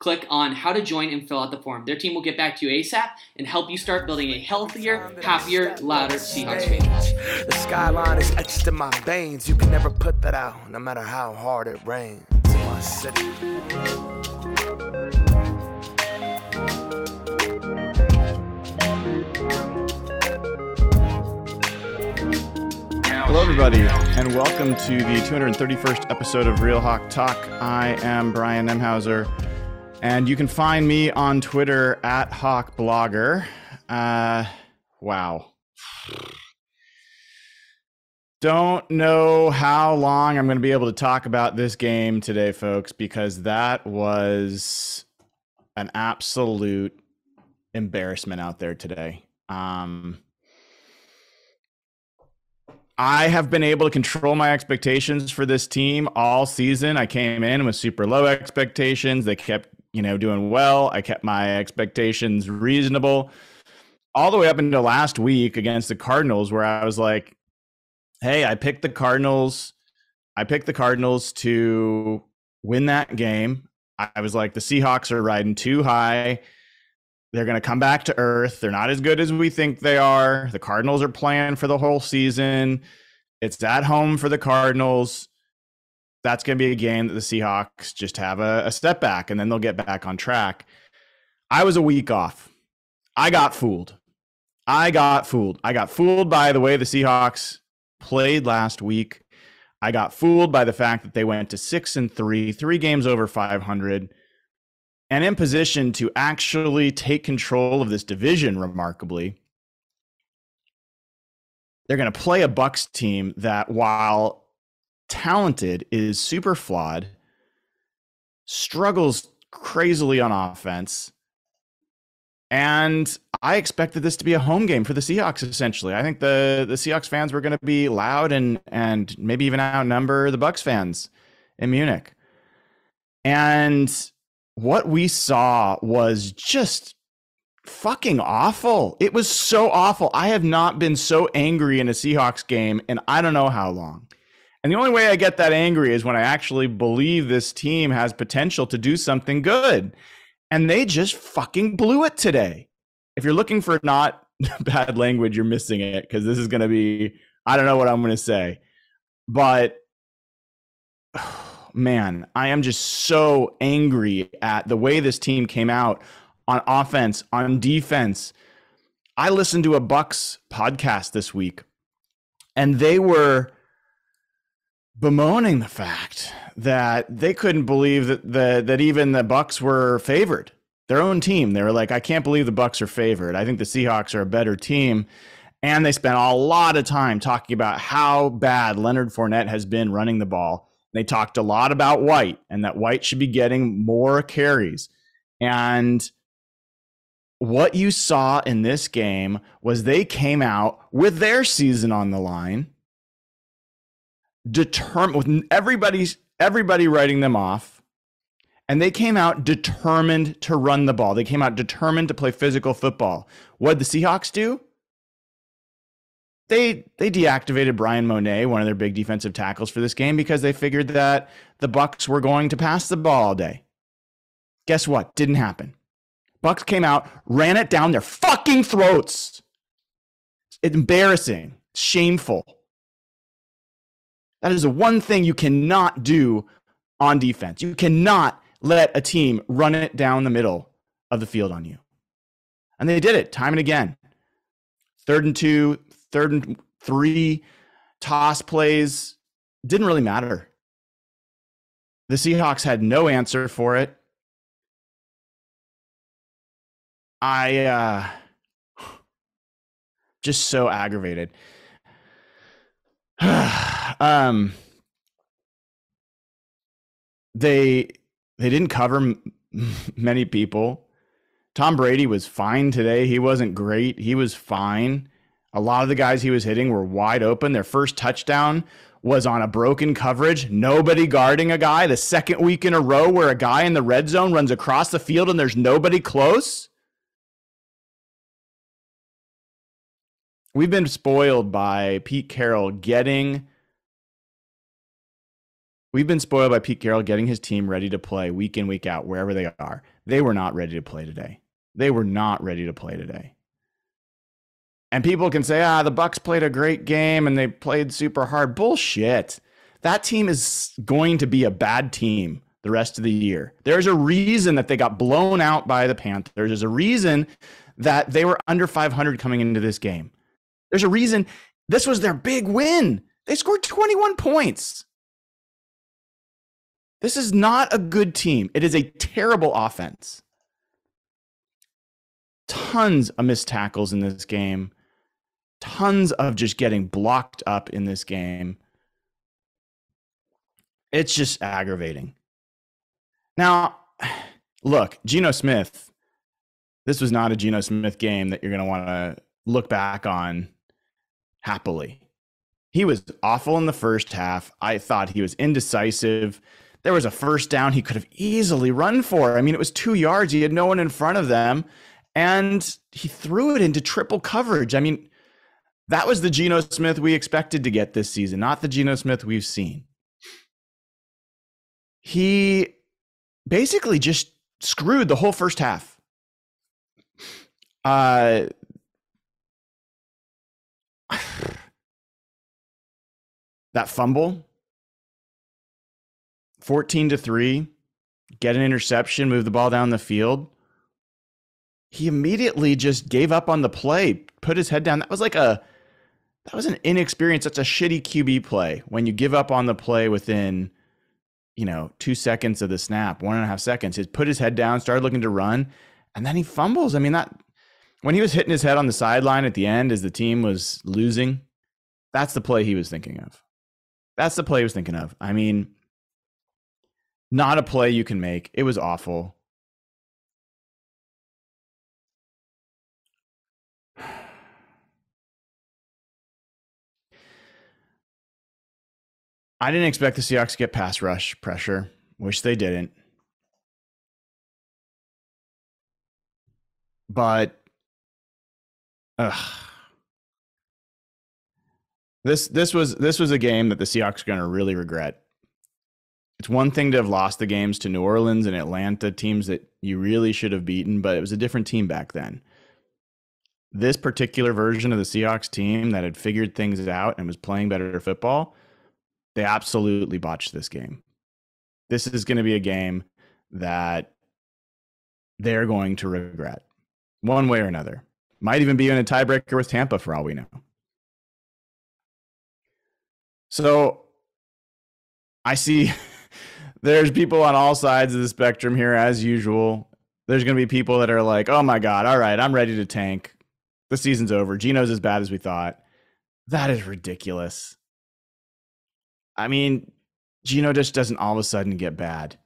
click on how to join and fill out the form. Their team will get back to you ASAP and help you start building a healthier, happier, louder Seahawks fan. The skyline is etched in my veins. You can never put that out, no matter how hard it rains in my city. Hello, everybody, and welcome to the 231st episode of Real Hawk Talk. I am Brian Nemhauser. And you can find me on Twitter at HawkBlogger. Uh, wow. Don't know how long I'm going to be able to talk about this game today, folks, because that was an absolute embarrassment out there today. Um, I have been able to control my expectations for this team all season. I came in with super low expectations. They kept you know, doing well. I kept my expectations reasonable all the way up until last week against the Cardinals, where I was like, hey, I picked the Cardinals. I picked the Cardinals to win that game. I was like, the Seahawks are riding too high. They're going to come back to earth. They're not as good as we think they are. The Cardinals are playing for the whole season. It's at home for the Cardinals that's going to be a game that the Seahawks just have a, a step back and then they'll get back on track. I was a week off. I got fooled. I got fooled. I got fooled by the way the Seahawks played last week. I got fooled by the fact that they went to six and three, three games over 500, and in position to actually take control of this division remarkably. They're going to play a Bucks team that, while talented is super flawed, struggles crazily on offense. And I expected this to be a home game for the Seahawks. Essentially, I think the the Seahawks fans were going to be loud and and maybe even outnumber the Bucks fans in Munich. And what we saw was just fucking awful. It was so awful. I have not been so angry in a Seahawks game and I don't know how long. And the only way I get that angry is when I actually believe this team has potential to do something good. And they just fucking blew it today. If you're looking for not bad language, you're missing it because this is going to be, I don't know what I'm going to say. But man, I am just so angry at the way this team came out on offense, on defense. I listened to a Bucks podcast this week and they were bemoaning the fact that they couldn't believe that the, that even the Bucks were favored their own team. They were like, I can't believe the Bucks are favored. I think the Seahawks are a better team. And they spent a lot of time talking about how bad Leonard Fournette has been running the ball. They talked a lot about White and that White should be getting more carries. And what you saw in this game was they came out with their season on the line, determined with everybody's everybody writing them off, and they came out determined to run the ball. They came out determined to play physical football. What did the Seahawks do? They they deactivated Bryan Mone, one of their big defensive tackles for this game, because they figured that the Bucks were going to pass the ball all day. Guess what? Didn't happen. Bucks came out, ran it down their fucking throats. It's embarrassing, shameful. That is the one thing you cannot do on defense. You cannot let a team run it down the middle of the field on you. And they did it time and again. Third and two, third and three, toss plays didn't really matter. The Seahawks had no answer for it. I uh just so aggravated. Um they they didn't cover m- many people. Tom Brady was fine today. He wasn't great. He was fine. A lot of the guys he was hitting were wide open. Their first touchdown was on a broken coverage, nobody guarding a guy. The second week in a row where a guy in the red zone runs across the field and there's nobody close. We've been spoiled by Pete Carroll getting. We've been spoiled by Pete Carroll getting his team ready to play week in, week out, wherever they are. They were not ready to play today. They were not ready to play today. And people can say, ah, the Bucks played a great game and they played super hard. Bullshit. That team is going to be a bad team the rest of the year. There's a reason that they got blown out by the Panthers. There's a reason that they were under 500 coming into this game. There's a reason this was their big win. They scored 21 points. This is not a good team. It is a terrible offense. Tons of missed tackles in this game tons of just getting blocked up in this game. It's just aggravating. Now, look, Geno Smith, this was not a Geno Smith game that you're going to want to look back on happily. He was awful in the first half. I thought he was indecisive. There was a first down he could have easily run for. I mean, it was two yards. He had no one in front of them, and he threw it into triple coverage. I mean, that was the Geno Smith we expected to get this season, not the Geno Smith we've seen. He basically just screwed the whole first half. Uh, that fumble 14 to 3 get an interception move the ball down the field he immediately just gave up on the play put his head down that was like a that was an inexperienced. That's a shitty QB play when you give up on the play within, you know, two seconds of the snap, one and a half seconds. He put his head down, started looking to run, and then he fumbles. I mean, that when he was hitting his head on the sideline at the end as the team was losing, that's the play he was thinking of. That's the play he was thinking of. I mean, not a play you can make. It was awful. I didn't expect the Seahawks to get pass rush pressure. Wish they didn't. But ugh. This this was this was a game that the Seahawks are going to really regret. It's one thing to have lost the games to New Orleans and Atlanta, teams that you really should have beaten, but it was a different team back then. This particular version of the Seahawks team that had figured things out and was playing better football they absolutely botched this game. This is going to be a game that they're going to regret one way or another. Might even be in a tiebreaker with Tampa for all we know. So I see there's people on all sides of the spectrum here, as usual. there's going to be people that are like, "Oh my god, all right, I'm ready to tank. The season's over. Geno's as bad as we thought." That is ridiculous. I mean, Geno just doesn't all of a sudden get bad.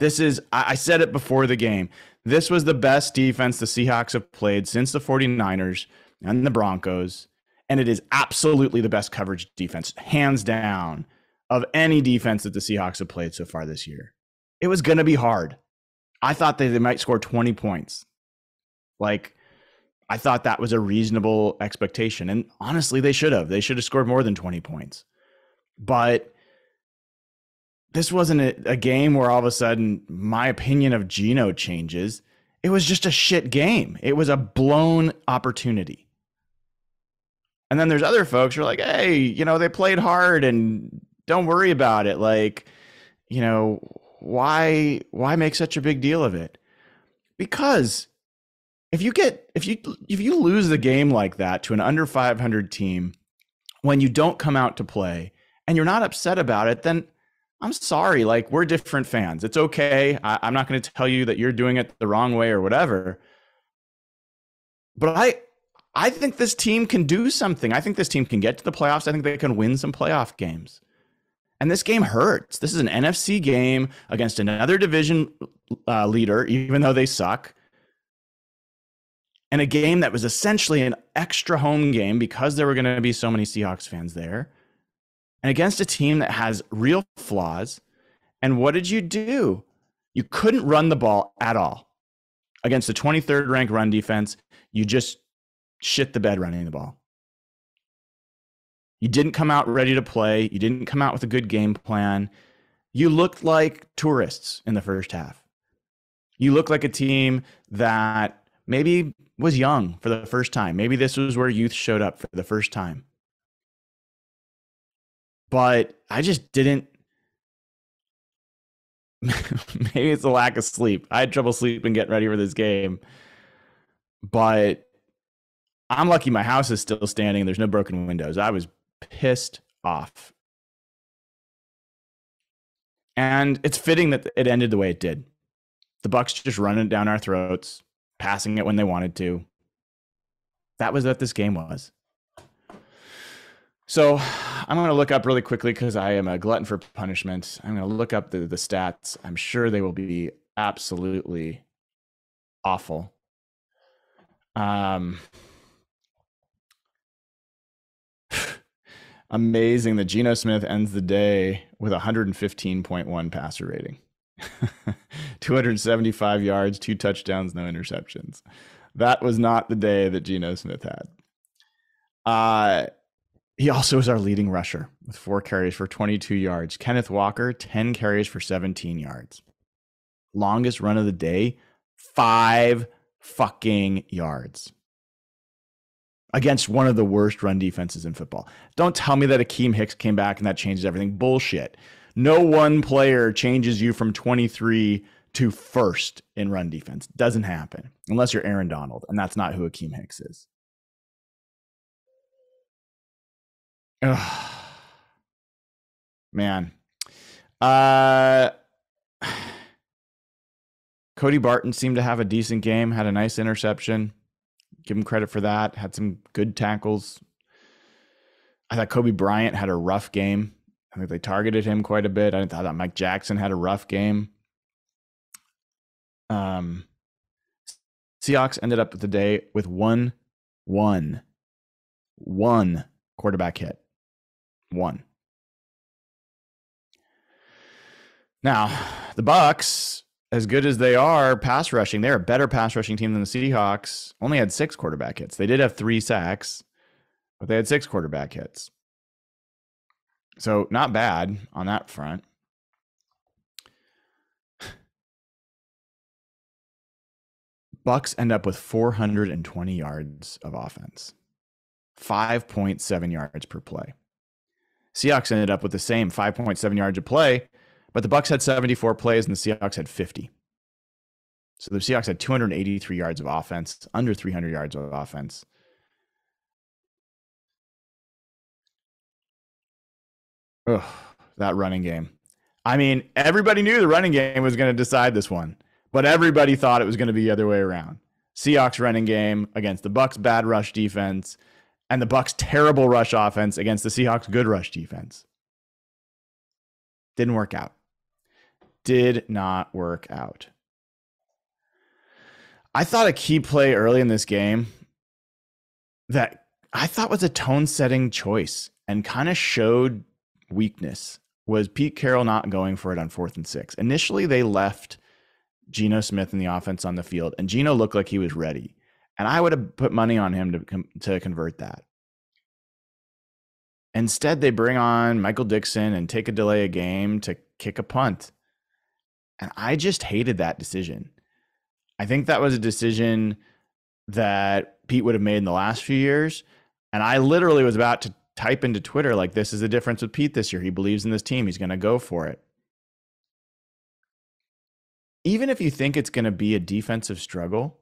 This is, I said it before the game. This was the best defense the Seahawks have played since the 49ers and the Broncos. And it is absolutely the best coverage defense, hands down, of any defense that the Seahawks have played so far this year. It was going to be hard. I thought that they might score 20 points. Like, I thought that was a reasonable expectation. And honestly, they should have. They should have scored more than 20 points. But this wasn't a, a, game where all of a sudden my opinion of Geno changes. It was just a shit game. It was a blown opportunity. And then there's other folks who are like, hey, you know, they played hard and don't worry about it. Like, you know, why why make such a big deal of it? Because if you get if you if you lose the game like that to an under 500 team when you don't come out to play and you're not upset about it, then I'm sorry. Like, we're different fans. It's okay. I, I'm not going to tell you that you're doing it the wrong way or whatever. But I, I think this team can do something. I think this team can get to the playoffs. I think they can win some playoff games. And this game hurts. This is an NFC game against another division uh, leader, even though they suck. And a game that was essentially an extra home game because there were going to be so many Seahawks fans there and against a team that has real flaws. And what did you do? You couldn't run the ball at all. Against the 23rd ranked run defense, you just shit the bed running the ball. You didn't come out ready to play. You didn't come out with a good game plan. You looked like tourists in the first half. You looked like a team that maybe was young for the first time. Maybe this was where youth showed up for the first time but I just didn't. Maybe it's a lack of sleep. I had trouble sleeping getting ready for this game, but I'm lucky my house is still standing. There's no broken windows. I was pissed off. And it's fitting that it ended the way it did. The Bucks just running it down our throats, passing it when they wanted to. That was what this game was. So I'm going to look up really quickly because I am a glutton for punishment. I'm going to look up the, the stats. I'm sure they will be absolutely awful. Um, amazing that Geno Smith ends the day with 115.1 passer rating, 275 yards, two touchdowns, no interceptions. That was not the day that Geno Smith had. Uh, he also is our leading rusher with four carries for 22 yards. Kenneth Walker, 10 carries for 17 yards. Longest run of the day, five fucking yards against one of the worst run defenses in football. Don't tell me that Akiem Hicks came back and that changes everything. Bullshit. No one player changes you from 23 to first in run defense. Doesn't happen unless you're Aaron Donald, and that's not who Akiem Hicks is. Ugh. Man. Uh Cody Barton seemed to have a decent game, had a nice interception. Give him credit for that. Had some good tackles. I thought Coby Bryant had a rough game. I think they targeted him quite a bit. I thought Mike Jackson had a rough game. Um, Seahawks ended up the day with one, one, one quarterback hit. One. Now, the Bucks, as good as they are pass rushing, they're a better pass rushing team than the Seahawks. Only had six quarterback hits. They did have three sacks, but they had six quarterback hits. So not bad on that front. Bucks end up with 420 yards of offense. 5.7 yards per play. Seahawks ended up with the same 5.7 yards a play, but the Bucks had 74 plays and the Seahawks had 50. So the Seahawks had 283 yards of offense, under 300 yards of offense. Ugh, that running game. I mean, everybody knew the running game was going to decide this one, But everybody thought it was going to be the other way around. Seahawks running game against the Bucks bad rush defense and the Bucks terrible rush offense against the Seahawks good rush defense. Didn't work out. Did not work out. I thought a key play early in this game that I thought was a tone setting choice and kind of showed weakness was Pete Carroll not going for it on fourth and six. Initially, they left Geno Smith in the offense on the field, and Geno looked like he was ready. And I would have put money on him to, to convert that. Instead, they bring on Michael Dickson and take a delay a game to kick a punt. And I just hated that decision. I think that was a decision that Pete would have made in the last few years. And I literally was about to type into Twitter, like, this is the difference with Pete this year. He believes in this team, he's going to go for it. Even if you think it's going to be a defensive struggle,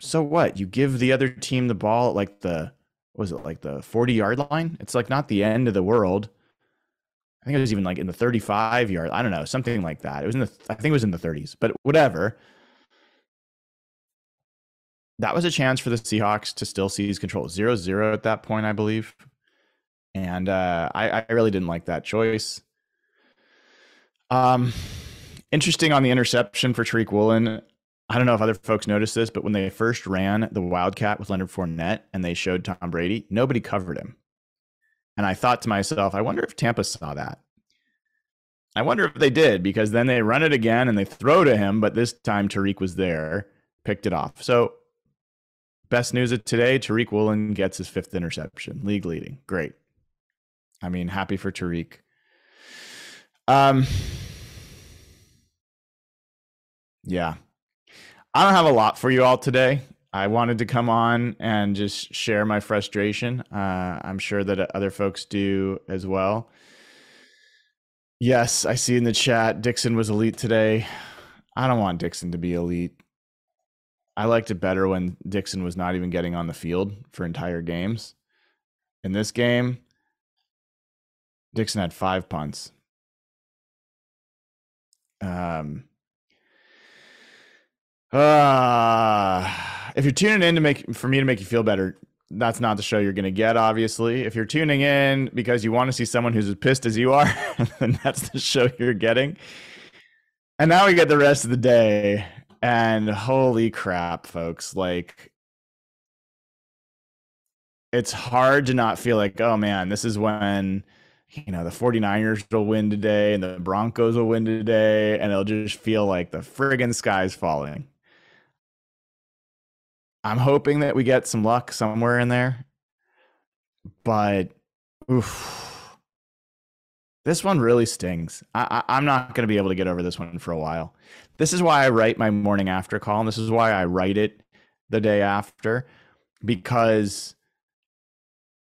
so what? You give the other team the ball at like the was it like the 40 yard line? It's like not the end of the world. I think it was even like in the 35 yard. I don't know, something like that. It was in the I think it was in the 30s, but whatever. That was a chance for the Seahawks to still seize control. Zero zero at that point, I believe. And uh, I, I really didn't like that choice. Um, interesting on the interception for Tariq Woolen. I don't know if other folks noticed this, but when they first ran the Wildcat with Leonard Fournette and they showed Tom Brady, nobody covered him. And I thought to myself, I wonder if Tampa saw that. I wonder if they did because then they run it again and they throw to him, but this time Tariq was there, picked it off. So, best news of today Tariq Woolen gets his fifth interception, league leading. Great. I mean, happy for Tariq. Um, yeah, I don't have a lot for you all today. I wanted to come on and just share my frustration. Uh, I'm sure that other folks do as well. Yes, I see in the chat Dickson was elite today. I don't want Dickson to be elite. I liked it better when Dickson was not even getting on the field for entire games. In this game, Dickson had five punts. Um, uh, if you're tuning in to make for me to make you feel better, that's not the show you're going to get. Obviously, if you're tuning in because you want to see someone who's as pissed as you are, then that's the show you're getting. And now we get the rest of the day, and holy crap, folks! Like, it's hard to not feel like, oh man, this is when you know, the 49ers will win today and the Broncos will win today, and it'll just feel like the friggin' sky's falling. I'm hoping that we get some luck somewhere in there. But oof, this one really stings. I, I, I'm not going to be able to get over this one for a while. This is why I write my morning after column. This is why I write it the day after because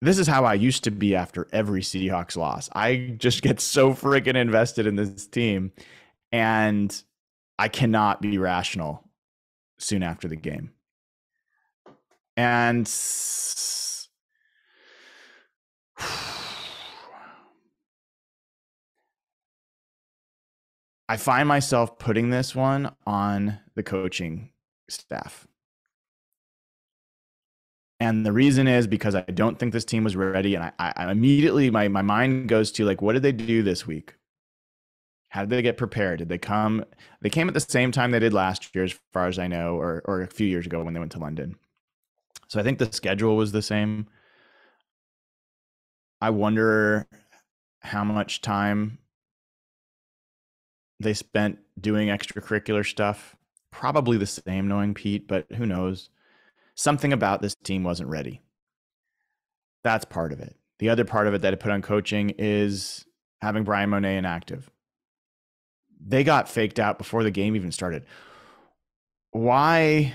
this is how I used to be after every Seahawks loss. I just get so freaking invested in this team and I cannot be rational soon after the game. And I find myself putting this one on the coaching staff. And the reason is because I don't think this team was ready. And I, I, immediately, my, my mind goes to like, what did they do this week? How did they get prepared? Did they come? They came at the same time they did last year, as far as I know, or, or a few years ago when they went to London. So I think the schedule was the same. I wonder how much time they spent doing extracurricular stuff. Probably the same, knowing Pete, but who knows? Something about this team wasn't ready. That's part of it. The other part of it that I put on coaching is having Bryan Mone inactive. They got faked out before the game even started. Why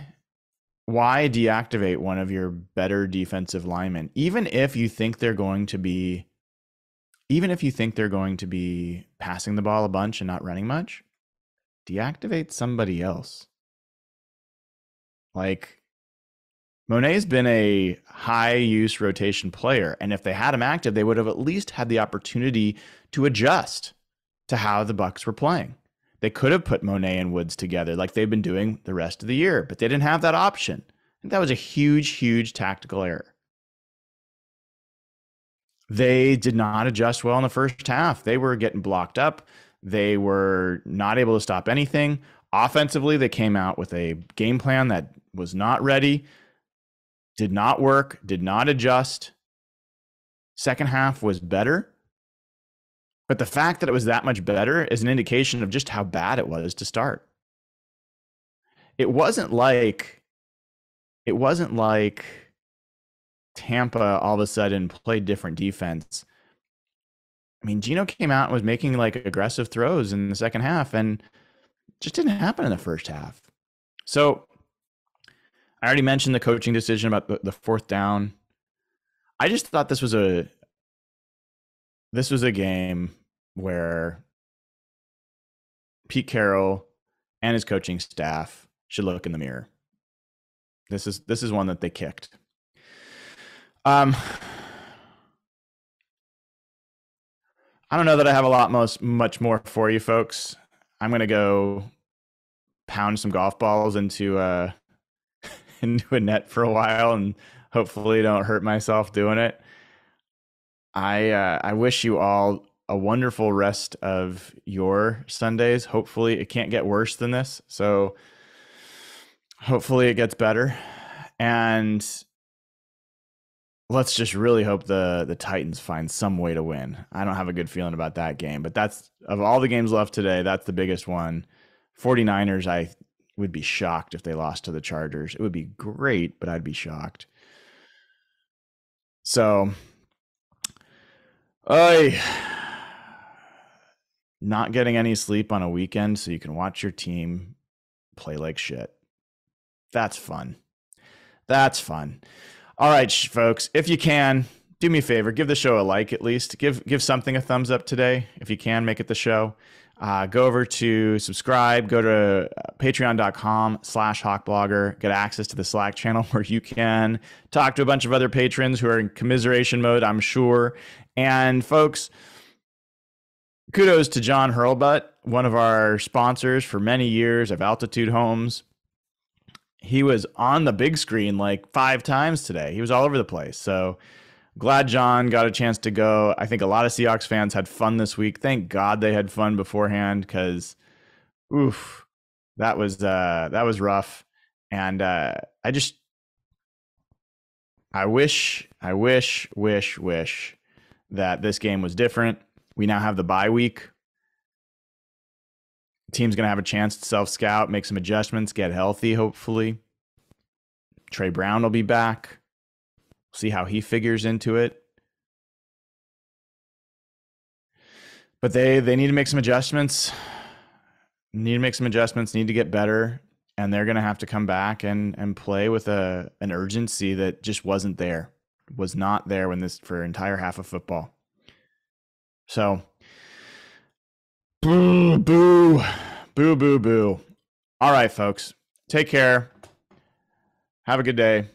why deactivate one of your better defensive linemen even if you think they're going to be even if you think they're going to be passing the ball a bunch and not running much deactivate somebody else like Mone's been a high use rotation player and if they had him active they would have at least had the opportunity to adjust to how the Bucks were playing. They could have put Mone and Woods together like they've been doing the rest of the year, but they didn't have that option. And that was a huge, huge tactical error. They did not adjust well in the first half. They were getting blocked up. They were not able to stop anything. Offensively, they came out with a game plan that was not ready, did not work, did not adjust. Second half was better. But the fact that it was that much better is an indication of just how bad it was to start. It wasn't like it wasn't like Tampa all of a sudden played different defense. I mean, Geno came out and was making like aggressive throws in the second half and just didn't happen in the first half. So I already mentioned the coaching decision about the, the fourth down. I just thought this was a this was a game where Pete Carroll and his coaching staff should look in the mirror. This is this is one that they kicked. Um I don't know that I have a lot most much more for you folks. I'm gonna go pound some golf balls into uh into a net for a while and hopefully don't hurt myself doing it. I uh, I wish you all a wonderful rest of your Sundays. Hopefully, it can't get worse than this. So, hopefully, it gets better. And let's just really hope the the Titans find some way to win. I don't have a good feeling about that game, but that's of all the games left today, that's the biggest one. 49ers, I would be shocked if they lost to the Chargers. It would be great, but I'd be shocked. So, I not getting any sleep on a weekend so you can watch your team play like shit. That's fun. That's fun. All right, folks, if you can, do me a favor, give the show a like at least. Give give something a thumbs up today if you can make it the show. Uh, go over to subscribe, go to uh, patreon.com slash hawkblogger, get access to the Slack channel where you can talk to a bunch of other patrons who are in commiseration mode, I'm sure. And folks, kudos to John Hurlbut, one of our sponsors for many years of Altitude Homes. He was on the big screen like five times today. He was all over the place. So glad John got a chance to go. I think a lot of Seahawks fans had fun this week. Thank God they had fun beforehand because, oof, that was uh, that was rough. And uh, I just, I wish, I wish, wish, wish that this game was different. We now have the bye week. The team's going to have a chance to self scout, make some adjustments, get healthy, hopefully. Tre Brown will be back. See how he figures into it. But they they need to make some adjustments. Need to make some adjustments, need to get better, and they're going to have to come back and and play with a an urgency that just wasn't there. Was not there when this for entire half of football. So, boo, boo, boo, boo, boo. All right, folks. Take care. Have a good day.